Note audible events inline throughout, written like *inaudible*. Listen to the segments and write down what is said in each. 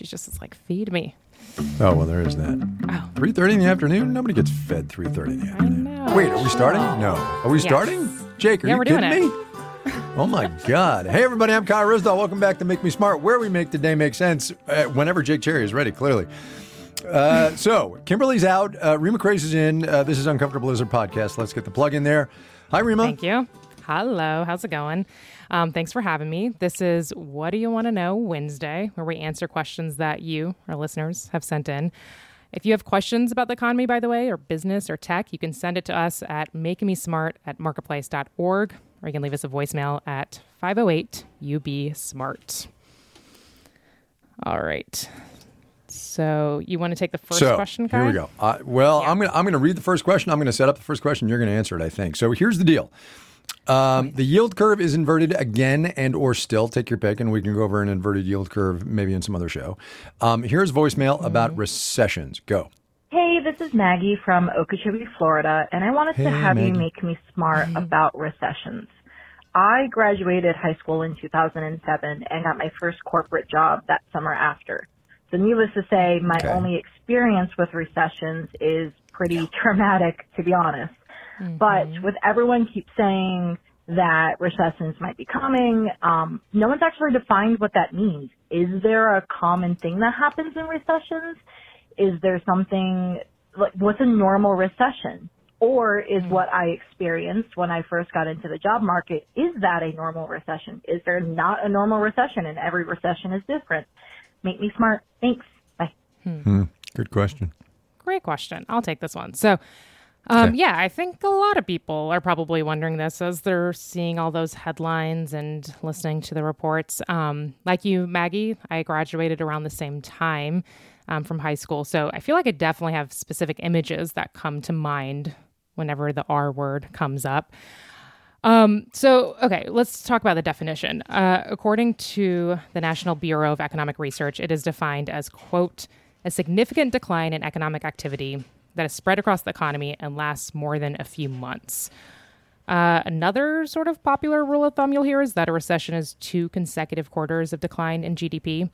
She just is like, feed me. Oh well, there is that. Oh. Three thirty in the afternoon. Nobody gets fed three thirty in the afternoon. Wait, are we starting? No. Are we Yes. starting? Jake, are Yeah, you we're doing kidding it. me? Oh my *laughs* God! Hey everybody, I'm Kai Ryssdal. Welcome back to Make Me Smart, where we make today make sense. Uh, whenever Jake Cherry is ready, clearly. Uh, *laughs* so Kimberly's out. Uh, Reema Khrais is in. Uh, this is Uncomfortable Lizard podcast. Let's get the plug in there. Hi, Reema. Thank you. Hello, how's it going? Um, thanks for having me. This is What Do You Want to Know Wednesday, where we answer questions that you, our listeners, have sent in. If you have questions about the economy, by the way, or business or tech, you can send it to us at makingmesmart at marketplace.org, or you can leave us a voicemail at 508 UB Smart. All right. So you want to take the first so question, Kai? here we go. Uh, well, I'm gonna I'm gonna read the first question. I'm gonna set up the first question. You're gonna answer it. I think. So here's the deal. Um, the yield curve is inverted again and or still. Take your pick, and we can go over an inverted yield curve maybe in some other show. Um, here's voicemail about recessions. Go. Hey, this is Maggie from Okeechobee, Florida, and I wanted Hey, to have Maggie. you make me smart about recessions. I graduated high school in 2007 and got my first corporate job that summer after. So needless to say, my Okay. only experience with recessions is pretty traumatic, to be honest. But mm-hmm. with everyone keep saying that recessions might be coming, um, no one's actually defined what that means. Is there a common thing that happens in recessions? Is there something like what's a normal recession? Or is mm. what I experienced when I first got into the job market, is that a normal recession? Is there not a normal recession and every recession is different? Make me smart. Thanks. Bye. Hmm. Hmm. Good question. Great question. I'll take this one. So, um, yeah, I think a lot of people are probably wondering this as they're seeing all those headlines and listening to the reports. Um, like you, Maggie, I graduated around the same time um, from high school. So I feel like I definitely have specific images that come to mind whenever the R word comes up. Um, so, okay, let's talk about the definition. Uh, according to the National Bureau of Economic Research, it is defined as, quote, a significant decline in economic activity that is spread across the economy and lasts more than a few months. Uh, another sort of popular rule of thumb you'll hear is that a recession is two consecutive quarters of decline in GDP.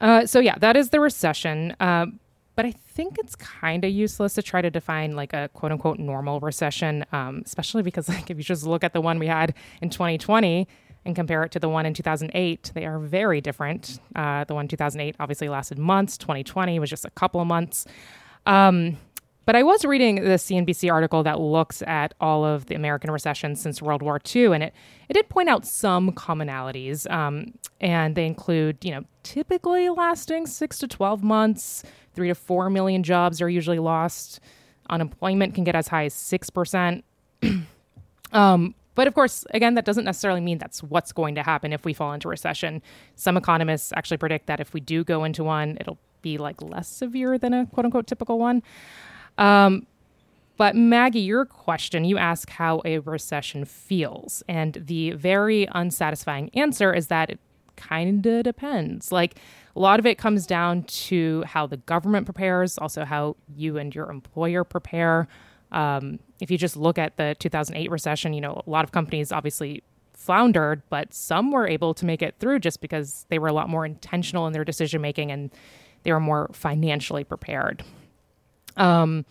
Uh, so yeah, that is the recession. Um, but I think it's kind of useless to try to define like a quote unquote normal recession, um, especially because *laughs* like if you just look at the one we had in 2020 and compare it to the one in 2008, they are very different. Uh, the one in 2008 obviously lasted months. 2020 was just a couple of months. Um, but I was reading the CNBC article that looks at all of the American recessions since World War II, and it, it did point out some commonalities. Um, and they include, you know, typically lasting six to 12 months, three to four million jobs are usually lost. Unemployment can get as high as 6%. *clears throat* Um, but of course, again, that doesn't necessarily mean that's what's going to happen if we fall into recession. Some economists actually predict that if we do go into one, it'll be like less severe than a quote unquote typical one. Um, but Maggie, your question, you ask how a recession feels. And the very unsatisfying answer is that it kind of depends. Like a lot of it comes down to how the government prepares, also how you and your employer prepare. Um, if you just look at the 2008 recession, you know, a lot of companies obviously floundered, but some were able to make it through just because they were a lot more intentional in their decision making and they were more financially prepared. Um,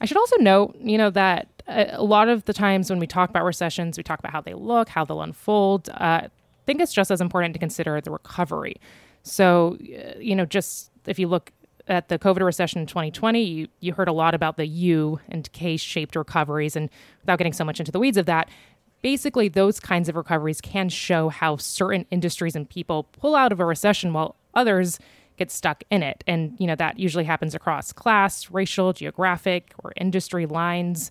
I should also note, you know, that a a lot of the times when we talk about recessions, we talk about how they look, how they'll unfold. Uh, I think it's just as important to consider the recovery. So, uh, you know, just if you look at the COVID recession in 2020, you, you heard a lot about the U and K shaped recoveries. And without getting so much into the weeds of that, basically those kinds of recoveries can show how certain industries and people pull out of a recession while others get stuck in it and you know that usually happens across class racial geographic or industry lines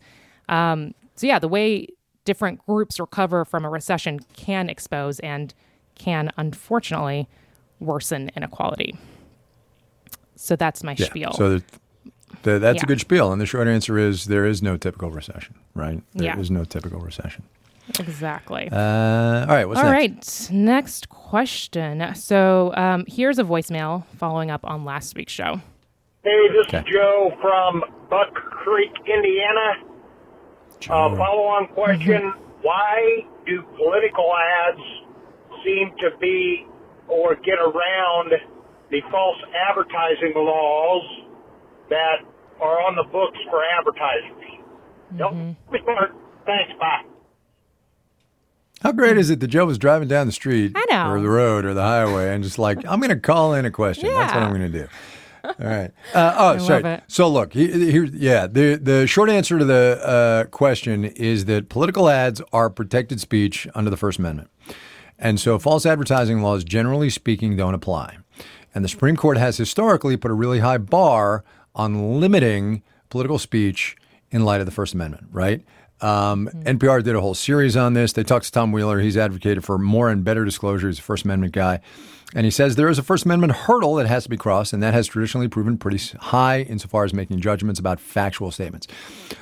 um, so yeah the way different groups recover from a recession can expose and can unfortunately worsen inequality so that's my Yeah. spiel So the, the, that's a good spiel, and the short answer is there is no typical recession, right? There is Yeah. no typical recession. Exactly Uh, all right. What's All next? right, next question. So um, here's a voicemail following up on last week's show. Hey, this Okay. is Joe from Buck Creek, Indiana. Uh, follow on question Why do political ads seem to be or get around the false advertising laws that are on the books for advertisers. Mm-hmm. Thanks. Bye. How great is it that Joe was driving down the street or the road or the highway and just like, I'm going to call in a question. That's what I'm going to do. All right. Uh, oh, I sorry. So look, here, yeah, the the short answer to the uh, question is that political ads are protected speech under the First Amendment, and so false advertising laws, generally speaking, don't apply. And the Supreme Court has historically put a really high bar on limiting political speech in light of the First Amendment, right? Um, hmm. NPR did a whole series on this. They talked to Tom Wheeler. He's advocated for more and better disclosure. He's a First Amendment guy. And he says there is a First Amendment hurdle that has to be crossed, and that has traditionally proven pretty high insofar as making judgments about factual statements.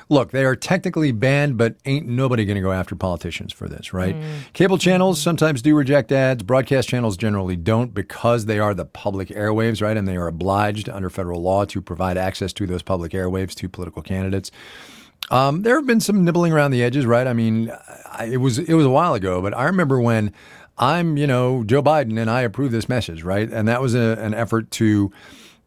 Look, they are technically banned, but ain't nobody going to go after politicians for this, right? Hmm. Cable channels hmm. sometimes do reject ads. Broadcast channels generally don't because they are the public airwaves, right? And they are obliged under federal law to provide access to those public airwaves to political candidates. Um, there have been some nibbling around the edges, right? I mean, I, it was it was a while ago, but I remember when I'm, you know, Joe Biden and I approve this message, right? And that was a, an effort to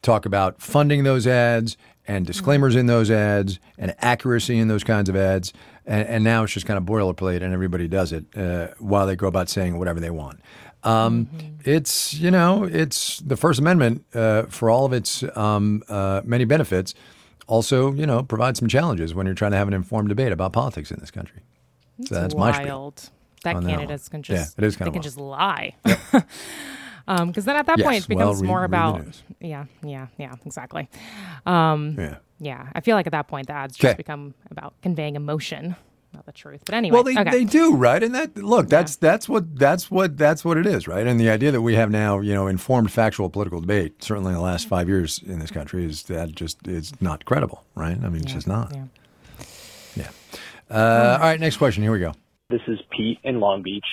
talk about funding those ads and disclaimers in those ads and accuracy in those kinds of ads. And, and now it's just kind of boilerplate, and everybody does it uh, while they go about saying whatever they want. Um, It's you know, it's the First Amendment uh, for all of its um, uh, many benefits also, you know, provide some challenges when you're trying to have an informed debate about politics in this country. So that's my spiel. wild. That that candidates one. can Yeah, it is they kinda can just lie. *laughs* Um, because then at that Yes, point it well, becomes read- more about yeah, yeah, yeah, exactly. Um, Yeah. yeah, I feel like at that point the ads just Okay. become about conveying emotion, not the truth. But anyway, Well, they, okay. they do, right? And that look, that's that's what that's what that's what it is, right? And the idea that we have now, you know, informed factual political debate, certainly in the last five years in this country, is that just is not credible, right? I mean, it's just not. yeah. Yeah. Uh, all right, next question. Here we go. This is Pete in Long Beach,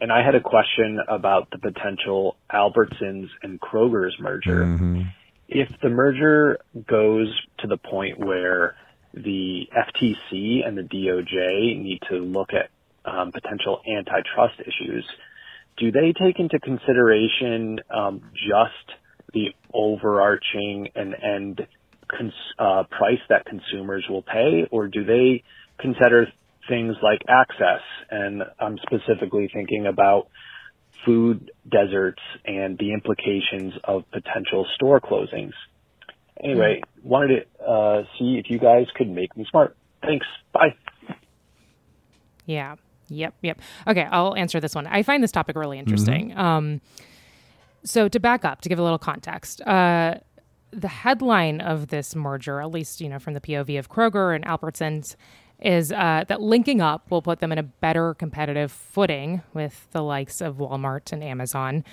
and I had a question about the potential Albertsons and Kroger's merger. If the merger goes to the point where the FTC and the DOJ need to look at um, potential antitrust issues, do they take into consideration um, just the overarching and end cons- uh, price that consumers will pay, or do they consider things like access? And I'm specifically thinking about food deserts and the implications of potential store closings. Anyway, wanted to uh, see if you guys could make me smart. Thanks. Bye. Yeah. Yep. Yep. Okay. I'll answer this one. I find this topic really interesting. Um, so to back up, to give a little context, uh, the headline of this merger, at least you know from the POV of Kroger and Albertsons, is uh, that linking up will put them in a better competitive footing with the likes of Walmart and Amazon.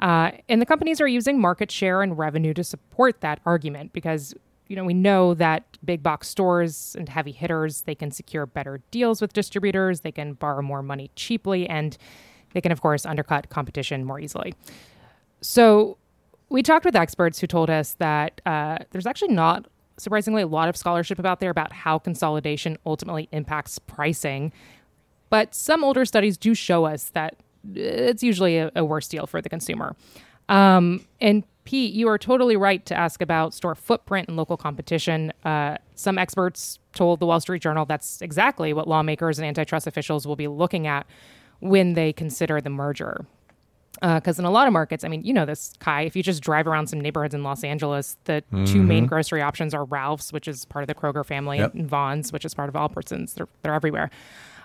Uh, and the companies are using market share and revenue to support that argument because you know we know that big box stores and heavy hitters they can secure better deals with distributors, they can borrow more money cheaply, and they can of course undercut competition more easily. So we talked with experts who told us that uh, there's actually not surprisingly a lot of scholarship out there about how consolidation ultimately impacts pricing. But some older studies do show us that it's usually a, a worse deal for the consumer. Um, and Pete, you are totally right to ask about store footprint and local competition. Uh, some experts told the Wall Street Journal that's exactly what lawmakers and antitrust officials will be looking at when they consider the merger because in a lot of markets, I mean, you know this, Kai. If you just drive around some neighborhoods in Los Angeles, the two main grocery options are Ralphs, which is part of the Kroger family, Yep. and Vons, which is part of Albertsons. They're they're everywhere.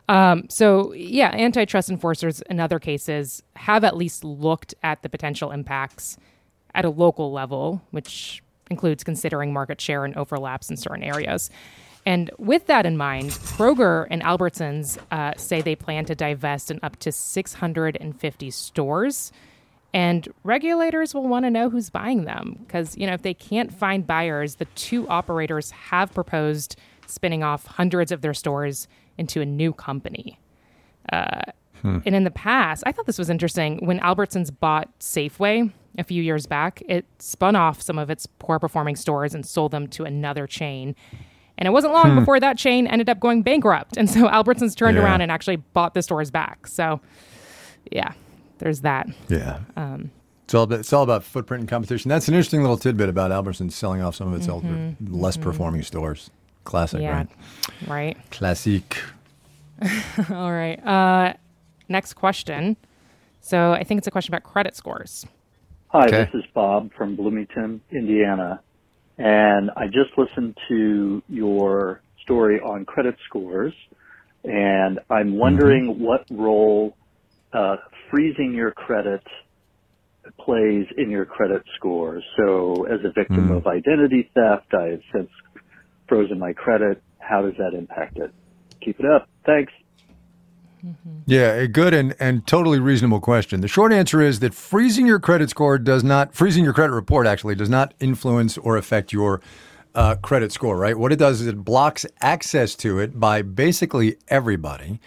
Um, so yeah, antitrust enforcers in other cases have at least looked at the potential impacts at a local level, which includes considering market share and overlaps in certain areas. And with that in mind, Kroger and Albertsons uh, say they plan to divest in up to 650 stores. And regulators will want to know who's buying them because, you know, if they can't find buyers, the two operators have proposed spinning off hundreds of their stores into a new company. Uh, And in the past, I thought this was interesting. When Albertsons bought Safeway a few years back, it spun off some of its poor performing stores and sold them to another chain. And it wasn't long before that chain ended up going bankrupt. And so Albertsons turned Yeah. around and actually bought the stores back. So, yeah, there's that. Yeah. It's all, about, it's all about footprint and competition. That's an interesting little tidbit about Albertsons selling off some of its mm-hmm. older, less mm-hmm. performing stores. Classic, yeah. right? Right. Classic. *laughs* all right. Uh, next question. So I think it's a question about credit scores. Hi, okay. this is Bob from Bloomington, Indiana. And I just listened to your story on credit scores. And I'm wondering mm-hmm. what role uh, freezing your credit plays in your credit score. So as a victim mm. of identity theft, I have since frozen my credit. How does that impact it? Keep it up. Thanks. Mm-hmm. Yeah, a good and, and totally reasonable question. The short answer is that freezing your credit score does not, freezing your credit report actually does not influence or affect your uh, credit score, right? What it does is it blocks access to it by basically everybody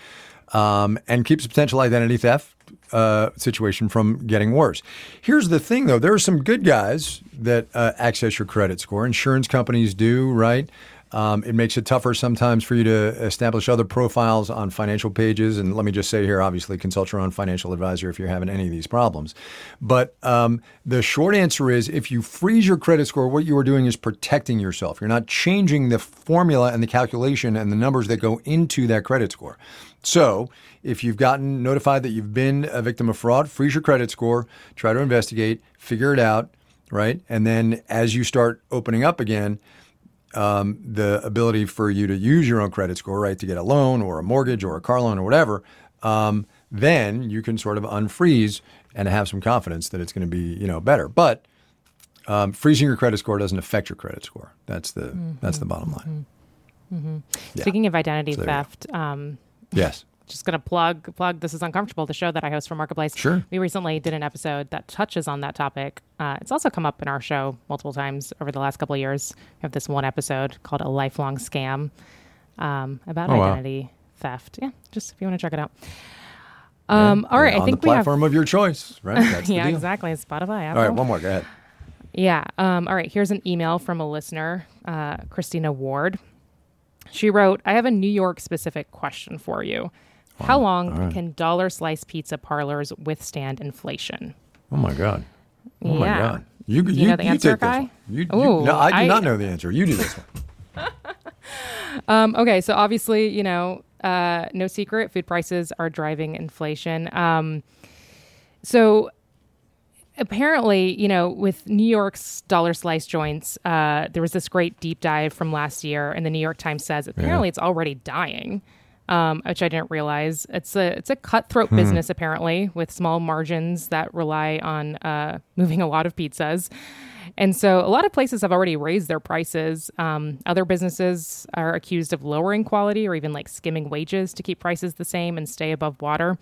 um, and keeps potential identity theft uh, situation from getting worse. Here's the thing, though: there are some good guys that uh, access your credit score. Insurance companies do, right? Um, it makes it tougher sometimes for you to establish other profiles on financial pages. And let me just say here, obviously, consult your own financial advisor if you're having any of these problems. But um, the short answer is if you freeze your credit score, what you are doing is protecting yourself. You're not changing the formula and the calculation and the numbers that go into that credit score. So, if you've gotten notified that you've been a victim of fraud, freeze your credit score, try to investigate, figure it out, right? And then as you start opening up again, um, the ability for you to use your own credit score, right, to get a loan or a mortgage or a car loan or whatever, um, then you can sort of unfreeze and have some confidence that it's going to be, you know, better. But um, freezing your credit score doesn't affect your credit score. That's the mm-hmm. that's the bottom line. Mm-hmm. Mm-hmm. Yeah. Speaking of identity so theft, um, yes, just going to plug plug this is uncomfortable the show that i host for marketplace sure we recently did an episode that touches on that topic uh, it's also come up in our show multiple times over the last couple of years we have this one episode called a lifelong scam um, about oh, identity wow. theft yeah just if you want to check it out um, yeah, all right, I think the platform have... of your choice, right? *laughs* yeah, exactly. Spotify, Apple. All right, one more. Go ahead. Yeah. Um, all right. Here's an email from a listener, uh, Christina Ward. She wrote, "I have a New York specific question for you. Wow. How long right. can dollar slice pizza parlors withstand inflation? Oh my god! Oh yeah. my god! You you, you know the you answer, guy? You, you, no, I do I, not know the answer. You do this one. *laughs* um, okay, so obviously, you know, uh, no secret, food prices are driving inflation. Um, so apparently, you know, with New York's dollar slice joints, uh, there was this great deep dive from last year, and the New York Times says apparently yeah. it's already dying um, which I didn't realize. It's a it's a cutthroat hmm. business apparently with small margins that rely on uh, *laughs* moving a lot of pizzas. And so a lot of places have already raised their prices. Um, other businesses are accused of lowering quality or even like skimming wages to keep prices the same and stay above water.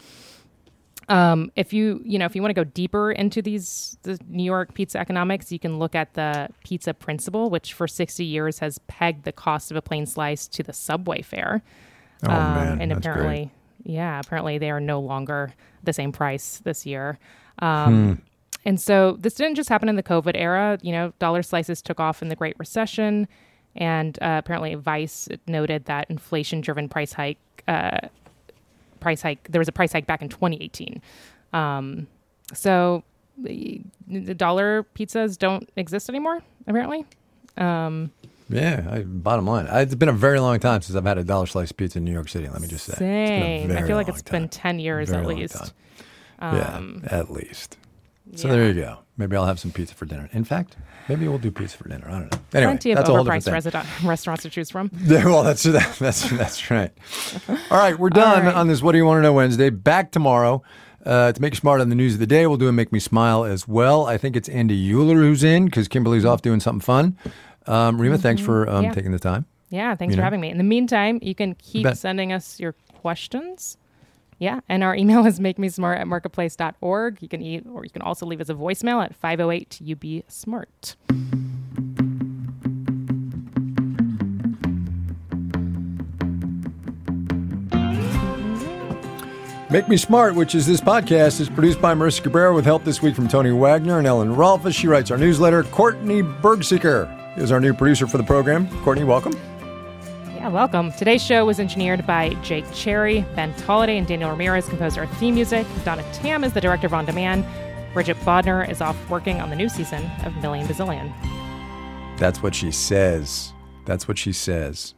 Um, if you you know if you want to go deeper into these the New York pizza economics, you can look at the pizza principle, which for 60 years has pegged the cost of a plain slice to the subway fare. Oh um, man, and apparently, great. yeah, apparently they are no longer the same price this year. Um, hmm. And so this didn't just happen in the COVID era. You know, dollar slices took off in the Great Recession, and uh, apparently Vice noted that inflation-driven price hike, uh, price hike. There was a price hike back in 2018. Um, so the, the dollar pizzas don't exist anymore. Apparently. Um, yeah, I, bottom line, I, it's been a very long time since I've had a dollar slice pizza in New York City. Let me just say, Same. I feel like it's time. been ten years very at least. Um, yeah, at least. So yeah. there you go. Maybe I'll have some pizza for dinner. In fact, maybe we'll do pizza for dinner. I don't know. Anyway, Plenty of that's overpriced resi- *laughs* restaurants to choose from. *laughs* Yeah, well, that's that, *laughs* that's that's right. All right, we're done right. on this. What do you want to know Wednesday? Back tomorrow. Uh, to make you smart on the news of the day, we'll do a Make Me Smile as well. I think it's Andy Uhler who's in because Kimberly's off doing something fun. Um, Reema, mm-hmm. thanks for um, yeah. taking the time. Yeah, thanks you for know? having me. In the meantime, you can keep sending us your questions. Yeah, and our email *laughs* is make me smart at marketplace.org. You can eat, or you can also leave us a voicemail at 508 UB Smart. Make Me Smart, which is this podcast, is produced by Marissa Cabrera with help this week from Tony Wagner and Ellen Rolfes. She writes our newsletter. Courtney Bergsieker is our new producer for the program. Courtney, welcome. Yeah, welcome. Today's show was engineered by Jake Cherry, Ben Tolliday, and Daniel Ramirez composed our theme music. Donna Tam is the director of On Demand. Bridget Bodnar is off working on the new season of Million Bazillion. That's what she says. That's what she says.